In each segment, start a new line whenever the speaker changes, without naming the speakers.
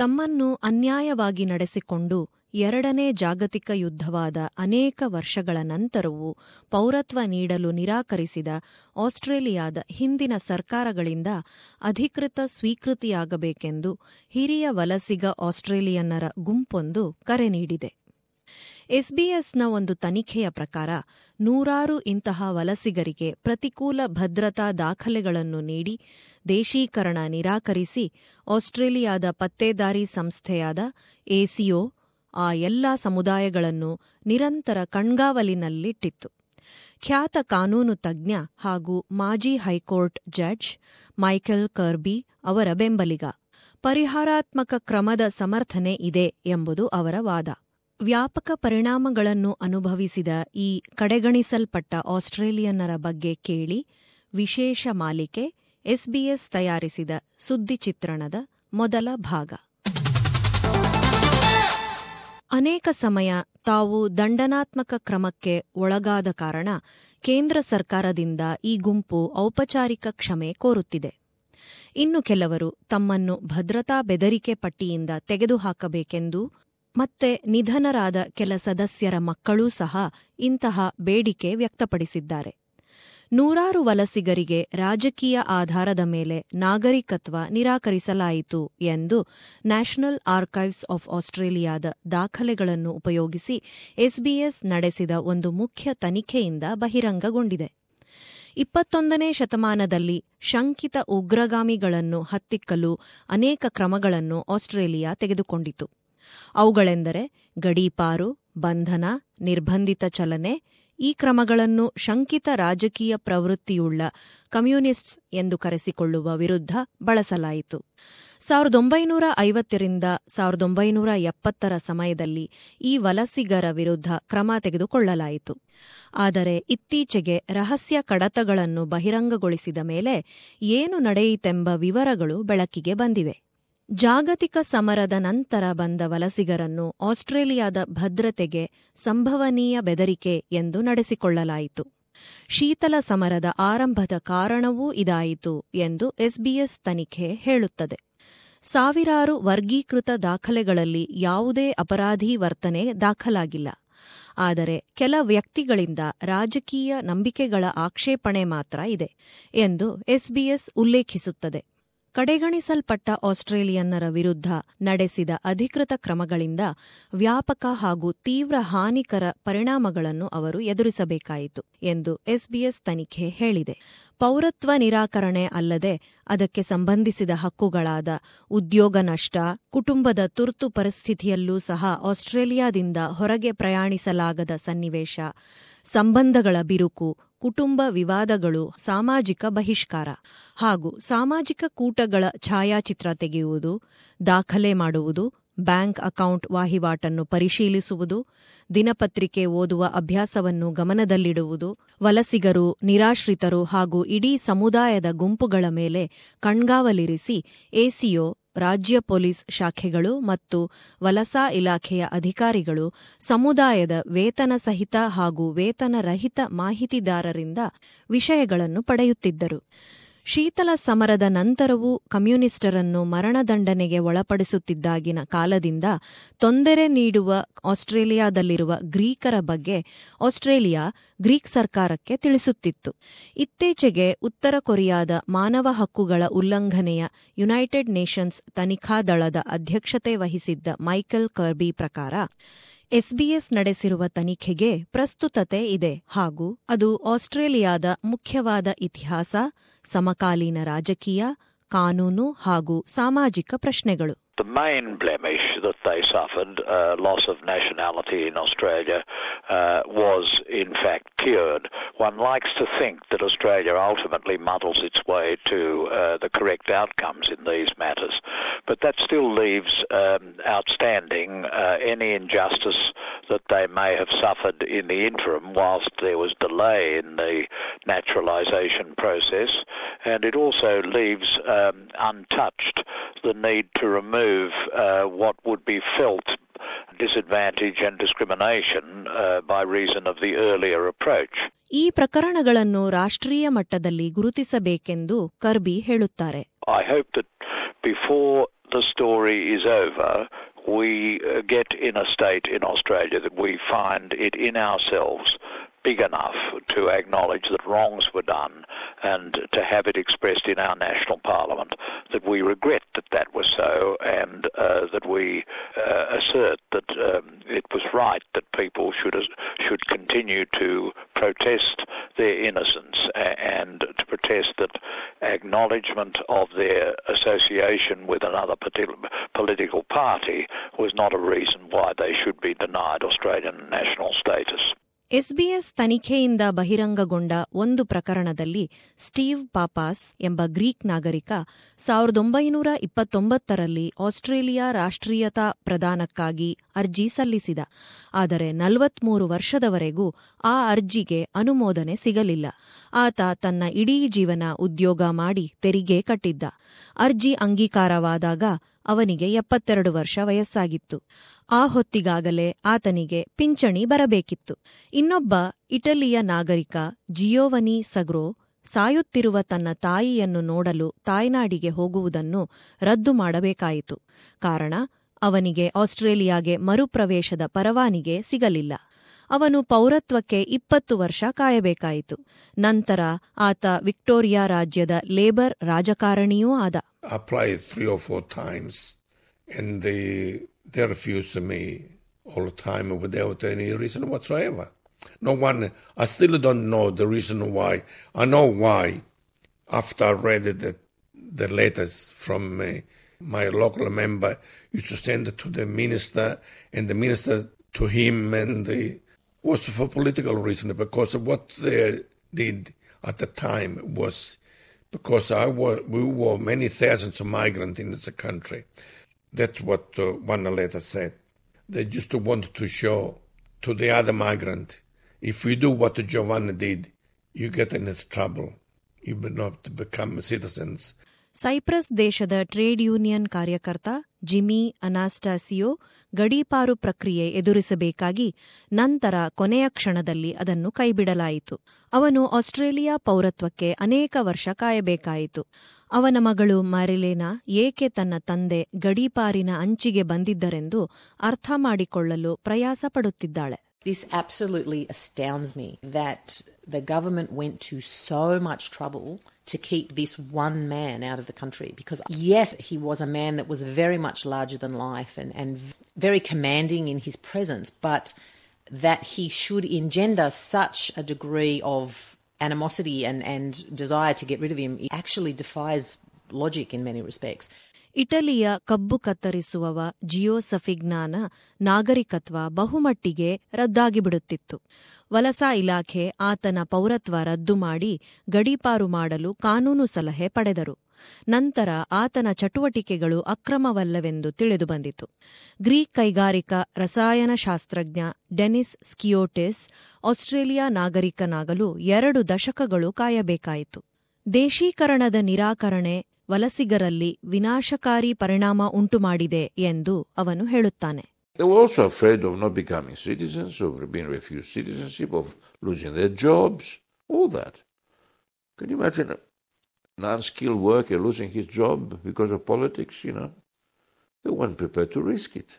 ತಮ್ಮನ್ನು ಅನ್ಯಾಯವಾಗಿ ನಡೆಸಿಕೊಂಡು ಎರಡನೇ ಜಾಗತಿಕ ಯುದ್ಧವಾದ ಅನೇಕ ವರ್ಷಗಳ ನಂತರವೂ ಪೌರತ್ವ ನೀಡಲು ನಿರಾಕರಿಸಿದ ಆಸ್ಟ್ರೇಲಿಯಾದ ಹಿಂದಿನ ಸರ್ಕಾರಗಳಿಂದ ಅಧಿಕೃತ ಸ್ವೀಕೃತಿಯಾಗಬೇಕೆಂದು ಹಿರಿಯ ವಲಸಿಗ ಆಸ್ಟ್ರೇಲಿಯನ್ನರ ಗುಂಪೊಂದು ಕರೆ ನೀಡಿದೆ. ಎಸ್ಬಿಎಸ್ನ ಒಂದು ತನಿಖೆಯ ಪ್ರಕಾರ ನೂರಾರು ಇಂತಹ ವಲಸಿಗರಿಗೆ ಪ್ರತಿಕೂಲ ಭದ್ರತಾ ದಾಖಲೆಗಳನ್ನು ನೀಡಿ ದೇಶೀಕರಣ ನಿರಾಕರಿಸಿ ಆಸ್ಟ್ರೇಲಿಯಾದ ಪತ್ತೇದಾರಿ ಸಂಸ್ಥೆಯಾದ ಎಸಿಒ ಆ ಎಲ್ಲಾ ಸಮುದಾಯಗಳನ್ನು ನಿರಂತರ ಕಣ್ಗಾವಲಿನಲ್ಲಿಟ್ಟಿತ್ತು. ಖ್ಯಾತ ಕಾನೂನು ತಜ್ಞ ಹಾಗೂ ಮಾಜಿ ಹೈಕೋರ್ಟ್ ಜಡ್ಜ್ ಮೈಕೆಲ್ ಕರ್ಬಿ ಅವರ ಬೆಂಬಲಿಗ. ಪರಿಹಾರಾತ್ಮಕ ಕ್ರಮದ ಸಮರ್ಥನೆ ಇದೆ ಎಂಬುದು ಅವರ ವಾದ. ವ್ಯಾಪಕ ಪರಿಣಾಮಗಳನ್ನು ಅನುಭವಿಸಿದ ಈ ಕಡೆಗಣಿಸಲ್ಪಟ್ಟ ಆಸ್ಟ್ರೇಲಿಯನ್ನರ ಬಗ್ಗೆ ಕೇಳಿ ವಿಶೇಷ ಮಾಲಿಕೆ ಎಸ್ಬಿಎಸ್ ತಯಾರಿಸಿದ ಸುದ್ದಿ ಚಿತ್ರಣದ ಮೊದಲ ಭಾಗ. ಅನೇಕ ಸಮಯ ತಾವು ದಂಡನಾತ್ಮಕ ಕ್ರಮಕ್ಕೆ ಒಳಗಾದ ಕಾರಣ ಕೇಂದ್ರ ಸರ್ಕಾರದಿಂದ ಈ ಗುಂಪು ಔಪಚಾರಿಕ ಕ್ಷಮೆ ಕೋರುತ್ತಿದೆ. ಇನ್ನು ಕೆಲವರು ತಮ್ಮನ್ನು ಭದ್ರತಾ ಬೆದರಿಕೆ ಪಟ್ಟಿಯಿಂದ ತೆಗೆದುಹಾಕಬೇಕೆಂದು ಮತ್ತೆ ನಿಧನರಾದ ಕೆಲ ಸದಸ್ಯರ ಮಕ್ಕಳೂ ಸಹ ಇಂತಹ ಬೇಡಿಕೆ ವ್ಯಕ್ತಪಡಿಸಿದ್ದಾರೆ. ನೂರಾರು ವಲಸಿಗರಿಗೆ ರಾಜಕೀಯ ಆಧಾರದ ಮೇಲೆ ನಾಗರಿಕತ್ವ ನಿರಾಕರಿಸಲಾಯಿತು ಎಂದು ನ್ಯಾಷನಲ್ ಆರ್ಕೈವ್ಸ್ ಆಫ್ ಆಸ್ಟ್ರೇಲಿಯಾದ ದಾಖಲೆಗಳನ್ನು ಉಪಯೋಗಿಸಿ ಎಸ್ಬಿಎಸ್ ನಡೆಸಿದ ಒಂದು ಮುಖ್ಯ ತನಿಖೆಯಿಂದ ಬಹಿರಂಗಗೊಂಡಿದೆ. ಇಪ್ಪತ್ತೊಂದನೇ ಶತಮಾನದಲ್ಲಿ ಶಂಕಿತ ಉಗ್ರಗಾಮಿಗಳನ್ನು ಹತ್ತಿಕ್ಕಲು ಅನೇಕ ಕ್ರಮಗಳನ್ನು ಆಸ್ಟ್ರೇಲಿಯಾ ತೆಗೆದುಕೊಂಡಿತು. ಅವುಗಳೆಂದರೆ ಗಡೀಪಾರು, ಬಂಧನ, ನಿರ್ಬಂಧಿತ ಚಲನೆ ಈ ಕ್ರಮಗಳನ್ನು ಶಂಕಿತ ರಾಜಕೀಯ ಪ್ರವೃತ್ತಿಯುಳ್ಳ ಕಮ್ಯುನಿಸ್ಟ್ಸ್ ಎಂದು ಕರೆಸಿಕೊಳ್ಳುವ ವಿರುದ್ಧ ಬಳಸಲಾಯಿತು. ಸಾವಿರದ ಒಂಬೈನೂರ ಐವತ್ತರಿಂದ ಸಾವಿರದ ಒಂಬೈನೂರ ಎಪ್ಪತ್ತರ ಸಮಯದಲ್ಲಿ ಈ ವಲಸಿಗರ ವಿರುದ್ಧ ಕ್ರಮ ತೆಗೆದುಕೊಳ್ಳಲಾಯಿತು. ಆದರೆ ಇತ್ತೀಚೆಗೆ ರಹಸ್ಯ ಕಡತಗಳನ್ನು ಬಹಿರಂಗಗೊಳಿಸಿದ ಮೇಲೆ ಏನು ನಡೆಯಿತೆಂಬ ವಿವರಗಳು ಬೆಳಕಿಗೆ ಬಂದಿವೆ. ಜಾಗತಿಕ ಸಮರದ ನಂತರ ಬಂದ ವಲಸಿಗರನ್ನು ಆಸ್ಟ್ರೇಲಿಯಾದ ಭದ್ರತೆಗೆ ಸಂಭವನೀಯ ಬೆದರಿಕೆ ಎಂದು ನಡೆಸಿಕೊಳ್ಳಲಾಯಿತು. ಶೀತಲ ಸಮರದ ಆರಂಭದ ಕಾರಣವೂ ಇದಾಯಿತು ಎಂದು ಎಸ್ಬಿಎಸ್ ತನಿಖೆ ಹೇಳುತ್ತದೆ. ಸಾವಿರಾರು ವರ್ಗೀಕೃತ ದಾಖಲೆಗಳಲ್ಲಿ ಯಾವುದೇ ಅಪರಾಧಿ ವರ್ತನೆ ದಾಖಲಾಗಿಲ್ಲ. ಆದರೆ ಕೆಲ ವ್ಯಕ್ತಿಗಳಿಂದ ರಾಜಕೀಯ ನಂಬಿಕೆಗಳ ಆಕ್ಷೇಪಣೆ ಮಾತ್ರ ಇದೆ ಎಂದು ಎಸ್ಬಿಎಸ್ ಉಲ್ಲೇಖಿಸುತ್ತದೆ. ಕಡೆಗಣಿಸಲ್ಪಟ್ಟ ಆಸ್ಟ್ರೇಲಿಯನ್ನರ ವಿರುದ್ಧ ನಡೆಸಿದ ಅಧಿಕೃತ ಕ್ರಮಗಳಿಂದ ವ್ಯಾಪಕ ಹಾಗೂ ತೀವ್ರ ಹಾನಿಕರ ಪರಿಣಾಮಗಳನ್ನು ಅವರು ಎದುರಿಸಬೇಕಾಯಿತು ಎಂದು ಎಸ್ಬಿಎಸ್ ತನಿಖೆ ಹೇಳಿದೆ. ಪೌರತ್ವ ನಿರಾಕರಣೆ ಅಲ್ಲದೆ ಅದಕ್ಕೆ ಸಂಬಂಧಿಸಿದ ಹಕ್ಕುಗಳಾದ ಉದ್ಯೋಗ ನಷ್ಟ, ಕುಟುಂಬದ ತುರ್ತು ಪರಿಸ್ಥಿತಿಯಲ್ಲೂ ಸಹ ಆಸ್ಟ್ರೇಲಿಯಾದಿಂದ ಹೊರಗೆ ಪ್ರಯಾಣಿಸಲಾಗದ ಸನ್ನಿವೇಶ, ಸಂಬಂಧಗಳ ಬಿರುಕು ಕುಟುಂಬ ವಿವಾದಗಳು, ಸಾಮಾಜಿಕ ಬಹಿಷ್ಕಾರ ಹಾಗೂ ಸಾಮಾಜಿಕ ಕೂಟಗಳ ಛಾಯಾಚಿತ್ರ ತೆಗೆಯುವುದು, ದಾಖಲೆ ಮಾಡುವುದು, ಬ್ಯಾಂಕ್ ಅಕೌಂಟ್ ವಹಿವಾಟನ್ನು ಪರಿಶೀಲಿಸುವುದು, ದಿನಪತ್ರಿಕೆ ಓದುವ ಅಭ್ಯಾಸವನ್ನು ಗಮನದಲ್ಲಿಡುವುದು, ವಲಸಿಗರು, ನಿರಾಶ್ರಿತರು ಹಾಗೂ ಇಡೀ ಸಮುದಾಯದ ಗುಂಪುಗಳ ಮೇಲೆ ಕಣ್ಗಾವಲಿರಿಸಿ ಎಸಿಒ ರಾಜ್ಯ ಪೊಲೀಸ್ ಶಾಖೆಗಳು ಮತ್ತು ವಲಸಾ ಇಲಾಖೆಯ ಅಧಿಕಾರಿಗಳು ಸಮುದಾಯದ ವೇತನ ಸಹಿತ ಹಾಗೂ ವೇತನರಹಿತ ಮಾಹಿತಿದಾರರಿಂದ ವಿಷಯಗಳನ್ನು ಪಡೆಯುತ್ತಿದ್ದರು. ಶೀತಲ ಸಮರದ ನಂತರವೂ ಕಮ್ಯುನಿಸ್ಟರನ್ನು ಮರಣದಂಡನೆಗೆ ಒಳಪಡಿಸುತ್ತಿದ್ದಾಗಿನ ಕಾಲದಿಂದ ತೊಂದರೆ ನೀಡುವ ಆಸ್ಟ್ರೇಲಿಯಾದಲ್ಲಿರುವ ಗ್ರೀಕರ ಬಗ್ಗೆ ಆಸ್ಟ್ರೇಲಿಯಾ ಗ್ರೀಕ್ ಸರ್ಕಾರಕ್ಕೆ ತಿಳಿಸುತ್ತಿತ್ತು. ಇತ್ತೀಚೆಗೆ ಉತ್ತರ ಕೊರಿಯಾದ ಮಾನವ ಹಕ್ಕುಗಳ ಉಲ್ಲಂಘನೆಯ ಯುನೈಟೆಡ್ ನೇಷನ್ಸ್ ತನಿಖಾ ದಳದ ಅಧ್ಯಕ್ಷತೆ ವಹಿಸಿದ್ದ ಮೈಕೆಲ್ ಕರ್ಬಿ ಪ್ರಕಾರ ಎಸ್ಬಿಎಸ್ ನಡೆಸಿರುವ ತನಿಖೆಗೆ ಪ್ರಸ್ತುತತೆ ಇದೆ ಹಾಗೂ ಅದು ಆಸ್ಟ್ರೇಲಿಯಾದ ಮುಖ್ಯವಾದ ಇತಿಹಾಸ, ಸಮಕಾಲೀನ ರಾಜಕೀಯ, ಕಾನೂನು ಹಾಗೂ ಸಾಮಾಜಿಕ ಪ್ರಶ್ನೆಗಳು.
The main blemish that they suffered, uh, loss of nationality in Australia, uh, was in fact cured. One likes to think that Australia ultimately muddles its way to uh, the correct outcomes in these matters, but that still leaves um, outstanding any injustice that they may have suffered in the interim whilst there was delay in the naturalisation process, and it also leaves um, untouched the need to remove uh, what would be felt disadvantage and discrimination uh, by reason of the earlier approach.
ಈ ಪ್ರಕರಣಗಳನ್ನು ರಾಷ್ಟ್ರೀಯ ಮಟ್ಟದಲ್ಲಿ ಗುರುತಿಸಬೇಕೆಂದು ಕರ್ಬಿ ಹೇಳುತ್ತಾರೆ
I hope that before the story is over, we uh, get in a state in Australia that we find it in ourselves big enough to acknowledge that wrongs were done and to have it expressed in our national parliament that we regret that that was so and uh, that we uh, assert that um, it was right that people should should continue to protest their innocence and to protest that acknowledgement of their association with another political party was not a reason why they should be denied Australian national status.
SBS ತನಿಖೆಯಿಂದ ಬಹಿರಂಗಗೊಂಡ ಒಂದು ಪ್ರಕರಣದಲ್ಲಿ Steve ಪಾಪಾಸ್ ಎಂಬ Greek ನಾಗರಿಕ ಸಾವಿರದ ಒಂಬೈನೂರ ಇಪ್ಪತ್ತೊಂಬತ್ತರಲ್ಲಿ Australia ರಾಷ್ಟ್ರೀಯತಾ ಪ್ರದಾನಕ್ಕಾಗಿ ಅರ್ಜಿ ಸಲ್ಲಿಸಿದ. ಆದರೆ ನಲವತ್ಮೂರು ವರ್ಷದವರೆಗೂ ಆ ಅರ್ಜಿಗೆ ಅನುಮೋದನೆ ಸಿಗಲಿಲ್ಲ. ಆತ ತನ್ನ ಇಡೀ ಜೀವನ ಉದ್ಯೋಗ ಮಾಡಿ ತೆರಿಗೆ ಕಟ್ಟಿದ್ದ. ಅರ್ಜಿ ಅಂಗೀಕಾರವಾದಾಗ ಅವನಿಗೆ ಎಪ್ಪತ್ತೆರಡು ವರ್ಷ ವಯಸ್ಸಾಗಿತ್ತು. ಆ ಹೊತ್ತಿಗಾಗಲೇ ಆತನಿಗೆ ಪಿಂಚಣಿ ಬರಬೇಕಿತ್ತು. ಇನ್ನೊಬ್ಬ ಇಟಲಿಯ ನಾಗರಿಕ ಜಿಯೋವನಿ ಸಗ್ರೋ ಸಾಯುತ್ತಿರುವ ತನ್ನ ತಾಯಿಯನ್ನು ನೋಡಲು ತಾಯ್ನಾಡಿಗೆ ಹೋಗುವುದನ್ನು ರದ್ದು ಮಾಡಬೇಕಾಯಿತು. ಕಾರಣ, ಅವನಿಗೆ ಆಸ್ಟ್ರೇಲಿಯಾಗೆ ಮರುಪ್ರವೇಶದ ಪರವಾನಿಗೆ ಸಿಗಲಿಲ್ಲ. ಅವನು ಪೌರತ್ವಕ್ಕೆ ಇಪ್ಪತ್ತು ವರ್ಷ ಕಾಯಬೇಕಾಯಿತು ನಂತರ ಆತ ವಿಕ್ಟೋರಿಯಾ ರಾಜ್ಯದ ಲೇಬರ್ ರಾಜಕಾರಣಿಯೂ ಆದ
applied three or four times, and they they refused me all the time without any reason whatsoever. No one. I still don't know the reason why. I know why. After I read the the letters from uh, my local member, used to send it to the minister, and the minister to him, and the was for political reason because of what they did at the time was because I were, we were many thousands of migrants in this country. That's what uh, one letter said. They just wanted to show to the other migrant, if you do what Giovanni did, you get in this trouble. You will not become citizens.
Cyprus ದೇಶದ trade union ಕಾರ್ಯಕರ್ತ Jimmy ಅನಾಸ್ಟಾಸಿಯೋ ಗಡೀಪಾರು ಪ್ರಕ್ರಿಯೆ ಎದುರಿಸಬೇಕಾಗಿ ನಂತರ ಕೊನೆಯ ಕ್ಷಣದಲ್ಲಿ ಅದನ್ನು ಕೈಬಿಡಲಾಯಿತು. ಅವನು Australia ಪೌರತ್ವಕ್ಕೆ ಅನೇಕ ವರ್ಷ ಕಾಯಬೇಕಾಯಿತು. ಅವನ ಮಗಳು ಮ್ಯಾರಿಲೇನಾ ಏಕೆ ತನ್ನ ತಂದೆ ಗಡೀಪಾರಿನ ಅಂಚಿಗೆ ಬಂದಿದ್ದರೆಂದು ಅರ್ಥ ಮಾಡಿಕೊಳ್ಳಲು ಪ್ರಯಾಸ ಪಡುತ್ತಿದ್ದಾಳೆ
This absolutely astounds me that the government went to so much trouble to keep this one man out of the country. Because, yes, he was a man that was very much larger than life and, and very commanding in his presence, but that he should engender such a degree of animosity and, and desire to get rid of him actually defies logic in many respects.
ಇಟಲಿಯ ಕಬ್ಬು ಕತ್ತರಿಸುವವ ಜಿಯೋಸಫಿಜ್ಞಾನ ನಾಗರಿಕತ್ವ ಬಹುಮಟ್ಟಿಗೆ ರದ್ದಾಗಿಬಿಡುತ್ತಿತ್ತು. ವಲಸಾ ಇಲಾಖೆ ಆತನ ಪೌರತ್ವ ರದ್ದು ಮಾಡಿ ಗಡೀಪಾರು ಮಾಡಲು ಕಾನೂನು ಸಲಹೆ ಪಡೆದರು. ನಂತರ ಆತನ ಚಟುವಟಿಕೆಗಳು ಅಕ್ರಮವಲ್ಲವೆಂದು ತಿಳಿದುಬಂದಿತು ಗ್ರೀಕ್ ಕೈಗಾರಿಕಾ ರಸಾಯನಶಾಸ್ತ್ರಜ್ಞ ಡೆನಿಸ್ ಸ್ಕಿಯೋಟಿಸ್ ಆಸ್ಟ್ರೇಲಿಯಾ ನಾಗರಿಕನಾಗಲು ಎರಡು ದಶಕಗಳು ಕಾಯಬೇಕಾಯಿತು. ದೇಶೀಕರಣದ ನಿರಾಕರಣೆ ವಲಸಿಗರಲ್ಲಿ ವಿನಾಶಕಾರಿ ಪರಿಣಾಮ ಉಂಟುಮಾಡಿದೆ ಎಂದು ಅವನು ಹೇಳುತ್ತಾನೆ
They were also afraid of not becoming citizens, of being refused citizenship, of losing their jobs, all that. Can you imagine an unskilled worker losing his job because of politics, you know? They weren't prepared to risk it.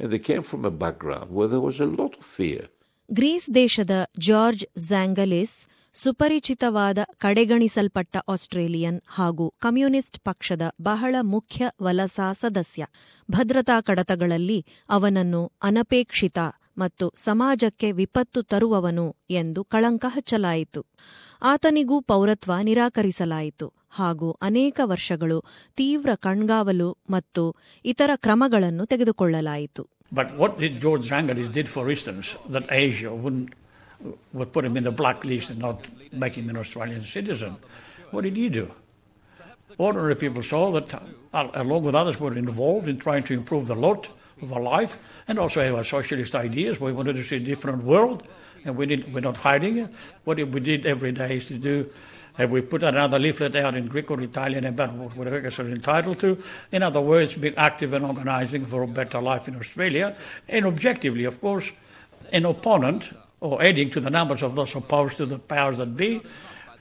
And they came from a background where there was a lot of fear.
Greece ದೇಶದ George ಝ್ಯಾಂಗಲಿಸ್ ಸುಪರಿಚಿತವಾದ ಕಡೆಗಣಿಸಲ್ಪಟ್ಟ Australian ಹಾಗೂ communist ಪಕ್ಷದ ಬಹಳ ಮುಖ್ಯ ವಲಸಾ ಸದಸ್ಯ. ಭದ್ರತಾ ಕಡತಗಳಲ್ಲಿ ಅವನನ್ನು ಅನಪೇಕ್ಷಿತ ಮತ್ತು ಸಮಾಜಕ್ಕೆ ವಿಪತ್ತು ತರುವವನು ಎಂದು ಕಳಂಕ ಹಚ್ಚಲಾಯಿತು. ಆತನಿಗೂ ಪೌರತ್ವ ನಿರಾಕರಿಸಲಾಯಿತು ಹಾಗೂ ಅನೇಕ ವರ್ಷಗಳು ತೀವ್ರ ಕಣ್ಗಾವಲು ಮತ್ತು ಇತರ ಕ್ರಮಗಳನ್ನು ತೆಗೆದುಕೊಳ್ಳಲಾಯಿತು.
But what did George Zangalis did, for instance, that Asia wouldn't would put him in the blacklist and not make him an Australian citizen? What did he do? Ordinary people saw that, uh, along with others, were involved in trying to improve the lot of our life and also have our socialist ideas. We wanted to see a different world, and we didn't, we're not hiding it. What we did every day is to do have we put another leaflet out in Greek or Italian about what workers are entitled to? In other words, being active and organising for a better life in Australia, and objectively, of course, an opponent or adding to the numbers of those opposed to the powers that be.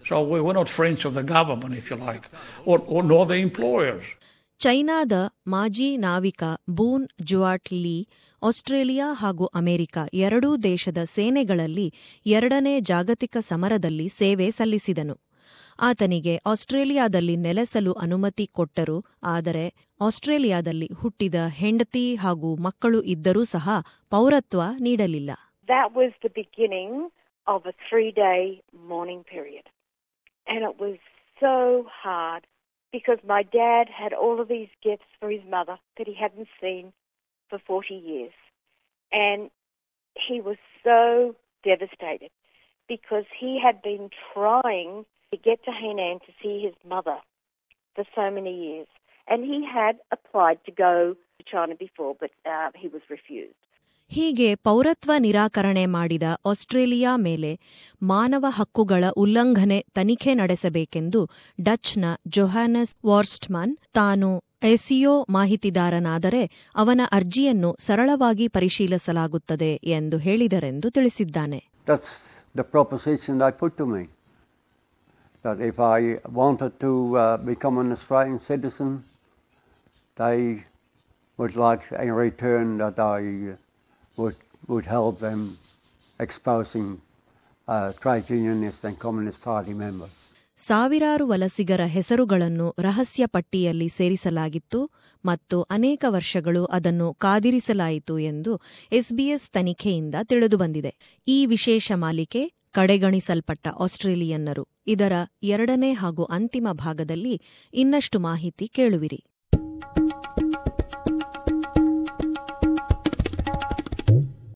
So we were not friends of the government, if you like, or, or nor the employers.
ಚೈನಾದ ಮಾಜಿ ನಾವಿಕ Boon ಜುವಾಟ್ Lee Australia ಹಾಗೂ America ಎರಡೂ ದೇಶದ ಸೇನೆಗಳಲ್ಲಿ ಎರಡನೇ ಜಾಗತಿಕ ಸಮರದಲ್ಲಿ ಸೇವೆ ಸಲ್ಲಿಸಿದನು ಆತನಿಗೆ ಆಸ್ಟ್ರೇಲಿಯಾದಲ್ಲಿ ನೆಲೆಸಲು ಅನುಮತಿ ಕೊಟ್ಟರು ಆದರೆ ಆಸ್ಟ್ರೇಲಿಯಾದಲ್ಲಿ ಹುಟ್ಟಿದ ಹೆಂಡತಿ ಹಾಗೂ ಮಕ್ಕಳು ಇದ್ದರೂ ಸಹ ಪೌರತ್ವ ನೀಡಲಿಲ್ಲ
That was the beginning of a three day mourning period. And it was so hard because my dad had all of these gifts for his mother that he hadn't seen for 40 years. And he was so devastated because he had been trying to get to Hainan to see his mother for so many years. And he had applied to go to China before, but uh, he was refused.
ಹೀಗೆ ಪೌರತ್ವ ನಿರಾಕರಣೆ ಮಾಡಿದ Australia ಮೇಲೆ ಮಾನವ ಹಕ್ಕುಗಳ ಉಲ್ಲಂಘನೆ ತನಿಖೆ ನಡೆಸಬೇಕೆಂದು ಡಚ್ನ ಜೊಹಾನಸ್ ವಾರ್ಸ್ಟ್ಮನ್ ತಾನು ಎಸಿಯೋ ಮಾಹಿತಿದಾರನಾದರೆ ಅವನ ಅರ್ಜಿಯನ್ನು ಸರಳವಾಗಿ ಪರಿಶೀಲಿಸಲಾಗುತ್ತದೆ ಎಂದು ಹೇಳಿದರೆಂದು ತಿಳಿಸಿದ್ದಾನೆ.
That I would would, help them exposing uh, trade unionists and Communist Party members.
ಸಾವಿರಾರು ವಲಸಿಗರ ಹೆಸರುಗಳನ್ನು ರಹಸ್ಯ ಪಟ್ಟಿಯಲ್ಲಿ ಸೇರಿಸಲಾಗಿತ್ತು ಮತ್ತು ಅನೇಕ ವರ್ಷಗಳು ಅದನ್ನು ಕಾದಿರಿಸಲಾಯಿತು ಎಂದು ಎಸ್ಬಿಎಸ್ ತನಿಖೆಯಿಂದ ತಿಳಿದುಬಂದಿದೆ ಈ ವಿಶೇಷ ಮಾಲಿಕೆ ಕಡೆಗಣಿಸಲ್ಪಟ್ಟ ಆಸ್ಟ್ರೇಲಿಯನ್ನರು. ಇದರ ಎರಡನೇ ಹಾಗೂ ಅಂತಿಮ ಭಾಗದಲ್ಲಿ ಇನ್ನಷ್ಟು ಮಾಹಿತಿ ಕೇಳುವಿರಿ.